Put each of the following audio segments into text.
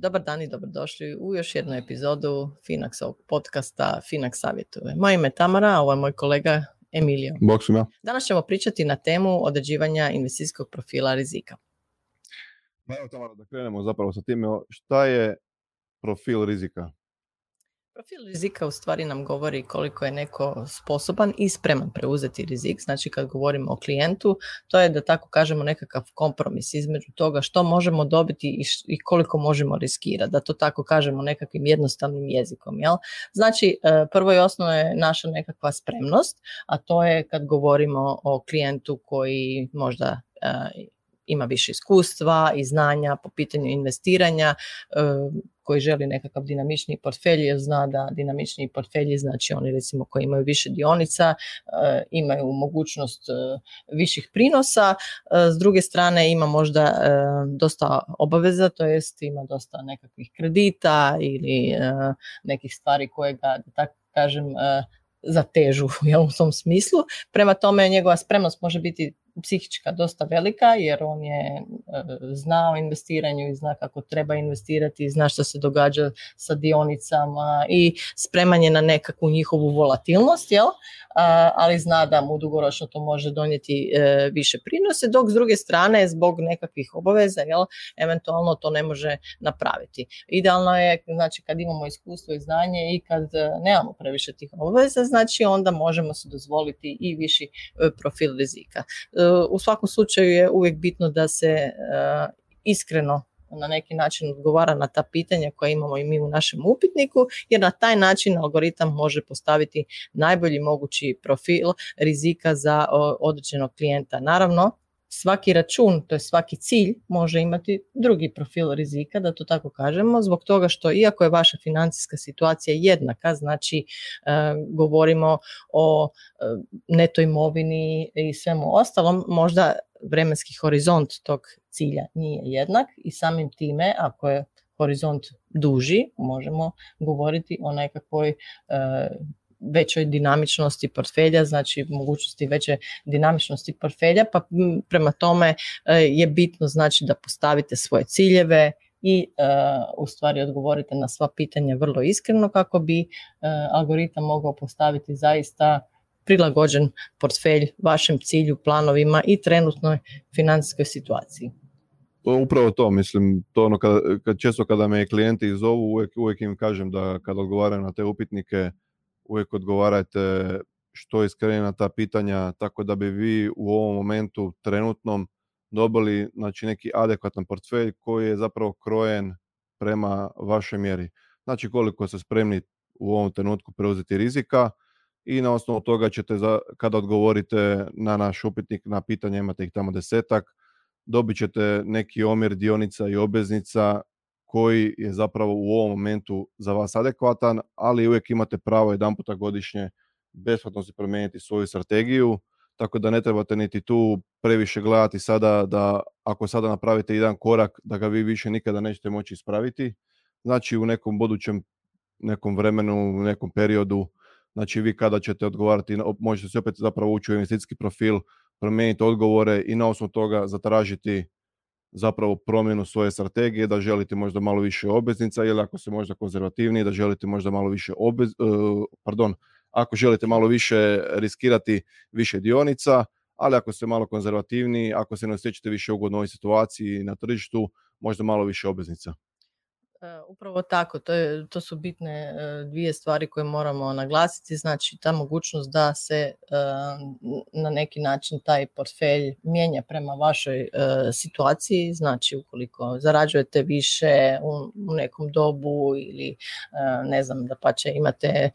Dobar dan i dobrodošli u još jednu epizodu Finaxovog podcasta Finax savjetuje. Moje ime je Tamara, a ovo je moj kolega Emilio. Sam ja. Danas ćemo pričati na temu određivanja investicijskog profila rizika. Pa evo Tamara, da krenemo zapravo sa time. Šta je profil rizika? Profil rizika u stvari nam govori koliko je neko sposoban i spreman preuzeti rizik. Znači kad govorimo o klijentu, to je da tako kažemo nekakav kompromis između toga što možemo dobiti i koliko možemo riskirati. Da to tako kažemo nekakvim jednostavnim jezikom. Jel? Znači e, prvo i osnovno je naša nekakva spremnost, a to je kad govorimo o klijentu koji možda e, ima više iskustva i znanja po pitanju investiranja, e, koji želi nekakav dinamični portfelj jer zna da dinamični portfelji znači oni recimo koji imaju više dionica e, imaju mogućnost e, viših prinosa s druge strane ima možda dosta obaveza to jest ima dosta nekakvih kredita ili nekih stvari koje ga da tako kažem zatežu jel, u tom smislu. Prema tome njegova spremnost može biti psihička dosta velika jer on je e, zna o investiranju i zna kako treba investirati i zna što se događa sa dionicama i spreman je na nekakvu njihovu volatilnost, jel? ali zna da mu dugoročno to može donijeti e, više prinose, dok s druge strane zbog nekakvih obaveza, jel, eventualno to ne može napraviti. Idealno je znači kad imamo iskustvo i znanje i kad e, nemamo previše tih obaveza, znači onda možemo se dozvoliti i viši profil rizika u svakom slučaju je uvijek bitno da se e, iskreno na neki način odgovara na ta pitanja koja imamo i mi u našem upitniku, jer na taj način algoritam može postaviti najbolji mogući profil rizika za određenog klijenta. Naravno, svaki račun, to je svaki cilj, može imati drugi profil rizika, da to tako kažemo, zbog toga što iako je vaša financijska situacija jednaka, znači e, govorimo o e, neto imovini i svemu ostalom, možda vremenski horizont tog cilja nije jednak i samim time, ako je horizont duži, možemo govoriti o nekakvoj e, većoj dinamičnosti portfelja, znači mogućnosti veće dinamičnosti portfelja, pa prema tome e, je bitno znači da postavite svoje ciljeve i e, u stvari odgovorite na sva pitanja vrlo iskreno kako bi e, algoritam mogao postaviti zaista prilagođen portfelj vašem cilju, planovima i trenutnoj financijskoj situaciji. Upravo to, mislim, to ono kad, kad često kada me klijenti zovu, uvijek, uvijek im kažem da kad odgovaraju na te upitnike, uvijek odgovarajte što iskreni na ta pitanja, tako da bi vi u ovom momentu trenutnom dobili znači, neki adekvatan portfelj koji je zapravo krojen prema vašoj mjeri. Znači koliko ste spremni u ovom trenutku preuzeti rizika i na osnovu toga ćete, za, kada odgovorite na naš upitnik, na pitanje, imate ih tamo desetak, dobit ćete neki omjer dionica i obveznica koji je zapravo u ovom momentu za vas adekvatan, ali uvijek imate pravo jedan puta godišnje besplatno si promijeniti svoju strategiju, tako da ne trebate niti tu previše gledati sada da ako sada napravite jedan korak da ga vi više nikada nećete moći ispraviti. Znači u nekom budućem nekom vremenu, u nekom periodu, znači vi kada ćete odgovarati, možete se opet zapravo ući u investicijski profil, promijeniti odgovore i na osnovu toga zatražiti zapravo promjenu svoje strategije, da želite možda malo više obveznica ili ako ste možda konzervativniji, da želite možda malo više obez, e, pardon, ako želite malo više riskirati više dionica, ali ako ste malo konzervativniji, ako se ne osjećate više u ovoj situaciji na tržištu, možda malo više obveznica. E, upravo tako, to, je, to su bitne e, dvije stvari koje moramo naglasiti, znači ta mogućnost da se e, na neki način taj portfelj mijenja prema vašoj situaciji, znači ukoliko zarađujete više u, nekom dobu ili ne znam da pa će imate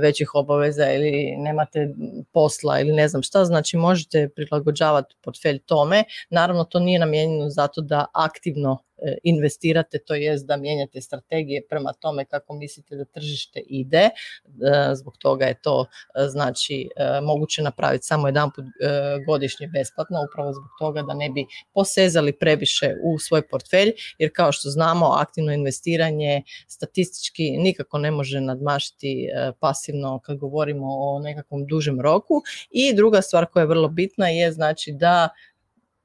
većih obaveza ili nemate posla ili ne znam šta, znači možete prilagođavati portfelj tome, naravno to nije namijenjeno zato da aktivno investirate, to jest da mijenjate strategije prema tome kako mislite da tržište ide. E, zbog toga je to znači moguće napraviti samo jedan put godišnje besplatno, upravo zbog toga da ne bi posezali previše u svoj portfelj, jer kao što znamo aktivno investiranje statistički nikako ne može nadmašiti pasivno kad govorimo o nekakvom dužem roku. I druga stvar koja je vrlo bitna je znači da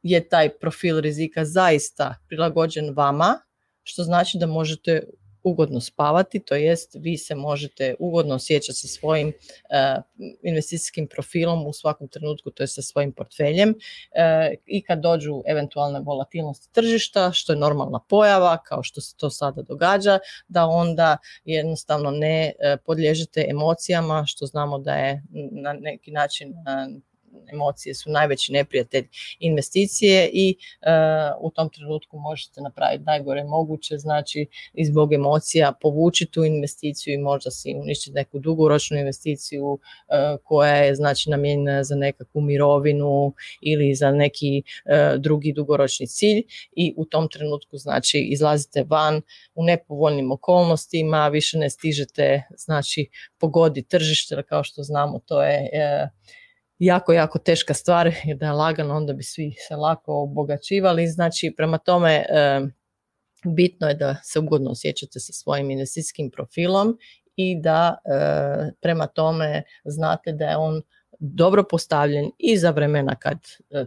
je taj profil rizika zaista prilagođen vama, što znači da možete ugodno spavati, to jest vi se možete ugodno osjećati sa svojim uh, investicijskim profilom u svakom trenutku, to je sa svojim portfeljem uh, i kad dođu eventualne volatilnosti tržišta, što je normalna pojava, kao što se to sada događa, da onda jednostavno ne uh, podliježete emocijama, što znamo da je na neki način emocije su najveći neprijatelj investicije i uh, u tom trenutku možete napraviti najgore moguće, znači i zbog emocija povući tu investiciju i možda si uništiti neku dugoročnu investiciju uh, koja je znači namijenjena za nekakvu mirovinu ili za neki uh, drugi dugoročni cilj i u tom trenutku znači izlazite van u nepovoljnim okolnostima, više ne stižete znači pogodi tržište, kao što znamo to je jako, jako teška stvar jer da je lagano onda bi svi se lako obogaćivali. Znači prema tome bitno je da se ugodno osjećate sa svojim investicijskim profilom i da prema tome znate da je on dobro postavljen i za vremena kad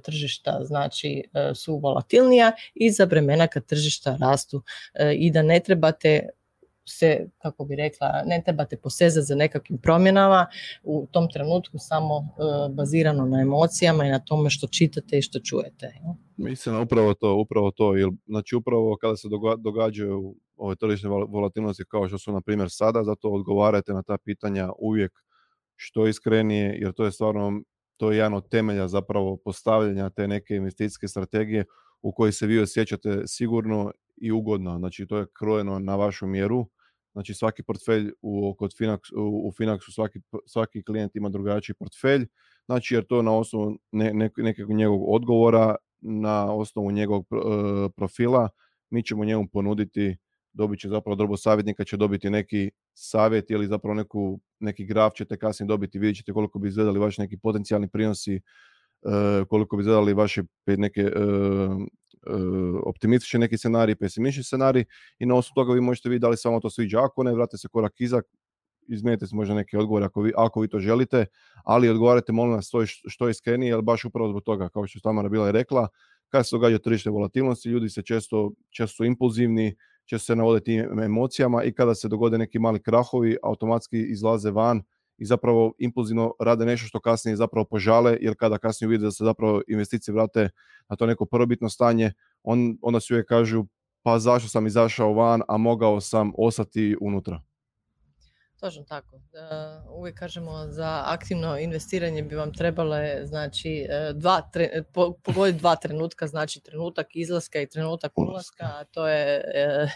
tržišta znači su volatilnija i za vremena kad tržišta rastu i da ne trebate se, kako bi rekla, ne trebate posezati za nekakvim promjenama u tom trenutku samo e, bazirano na emocijama i na tome što čitate i što čujete. Mislim, upravo to, upravo to, znači upravo kada se događaju ove tržišne volatilnosti kao što su na primjer sada, zato odgovarajte na ta pitanja uvijek što iskrenije, jer to je stvarno to je jedan od temelja zapravo postavljanja te neke investicijske strategije u kojoj se vi osjećate sigurno i ugodno. Znači to je krojeno na vašu mjeru Znači svaki portfelj u, kod Finax, u, u Finaxu, svaki, svaki klijent ima drugačiji portfelj, znači jer to na osnovu ne, ne, nekog njegovog odgovora, na osnovu njegovog uh, profila, mi ćemo njemu ponuditi, dobit će zapravo drobo savjetnika, će dobiti neki savjet ili zapravo neku, neki graf ćete kasnije dobiti, vidjet ćete koliko bi izgledali vaši neki potencijalni prinosi, uh, koliko bi izgledali vaše neke uh, optimistični neki scenarij, pesimistični scenarij i na osnovu toga vi možete vidjeti da li samo to sviđa. Ako ne, vrate se korak iza, izmijenite se možda neke odgovore ako vi, ako vi to želite, ali odgovarajte molim nas što, što je iskrenije, jer baš upravo zbog toga, kao što je Tamara bila i rekla, kad se događa tržište volatilnosti, ljudi se često, često impulzivni, često se navode tim emocijama i kada se dogode neki mali krahovi, automatski izlaze van i zapravo impulzivno rade nešto što kasnije zapravo požale, jer kada kasnije vide da se zapravo investicije vrate na to neko prvobitno stanje, on, onda svi uvijek kažu pa zašto sam izašao van, a mogao sam ostati unutra. Točno tako. Uvijek kažemo za aktivno investiranje bi vam trebale znači e, dva, tre, pogoditi dva trenutka, znači trenutak izlaska i trenutak ulaska, a to je e,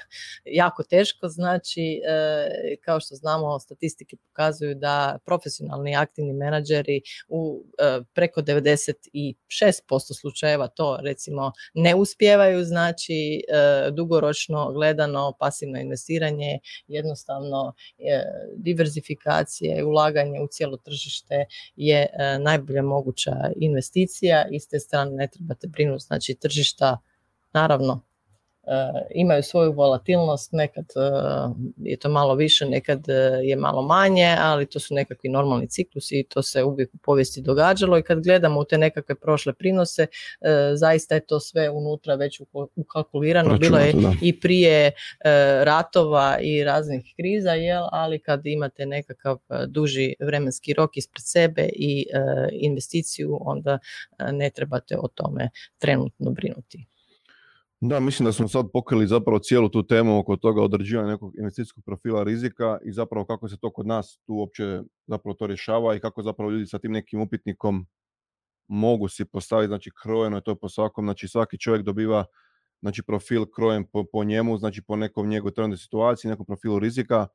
jako teško, znači e, kao što znamo statistike pokazuju da profesionalni aktivni menadžeri u preko 96% slučajeva to recimo ne uspijevaju, znači dugoročno gledano pasivno investiranje jednostavno diverzifikacija i ulaganje u cijelo tržište je e, najbolja moguća investicija i s te strane ne trebate brinuti. Znači tržišta naravno imaju svoju volatilnost, nekad e, je to malo više, nekad e, je malo manje, ali to su nekakvi normalni ciklusi i to se uvijek u povijesti događalo i kad gledamo u te nekakve prošle prinose, zaista je to sve unutra već ukalkulirano, bilo je i prije ratova i raznih kriza, jel, ali kad imate nekakav duži vremenski rok ispred sebe i investiciju, onda ne trebate o tome trenutno brinuti. Da, mislim da smo sad pokrili zapravo cijelu tu temu oko toga određivanja nekog investicijskog profila rizika i zapravo kako se to kod nas tu uopće zapravo to rješava i kako zapravo ljudi sa tim nekim upitnikom mogu si postaviti, znači krojeno je to po svakom, znači svaki čovjek dobiva znači profil krojen po, po njemu, znači po nekom njegovoj trenutnoj situaciji, nekom profilu rizika,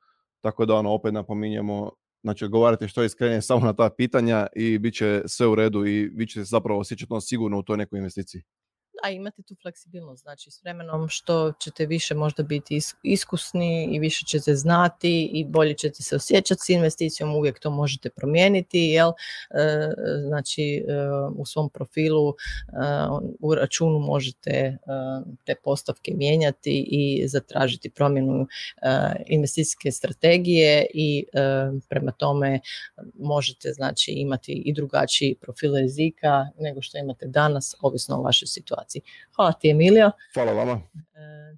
tako da ono opet napominjemo, znači odgovarate što je iskrenije samo na ta pitanja i bit će sve u redu i vi ćete zapravo osjećati ono sigurno u toj nekoj investiciji. A imati tu fleksibilnost. Znači s vremenom što ćete više možda biti iskusni i više ćete znati i bolje ćete se osjećati s investicijom, uvijek to možete promijeniti, jel? E, znači u svom profilu u računu možete te postavke mijenjati i zatražiti promjenu investicijske strategije i prema tome možete znači imati i drugačiji profil rizika nego što imate danas, ovisno o vašoj situaciji. Hvala ti Emilio. Hvala vama. E,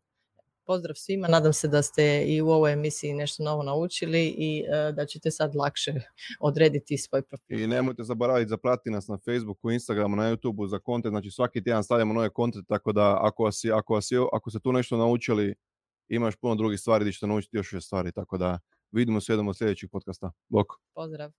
pozdrav svima, nadam se da ste i u ovoj emisiji nešto novo naučili i e, da ćete sad lakše odrediti svoj profil. I nemojte zaboraviti zapratiti nas na Facebooku, Instagramu, na YouTubeu za kontent, znači svaki tjedan stavljamo nove kontent, tako da ako, vas, ako, vas, ako ste tu nešto naučili, imaš puno drugih stvari gdje ćete naučiti još više stvari, tako da vidimo se jednom od sljedećih podcasta. Bok. Pozdrav.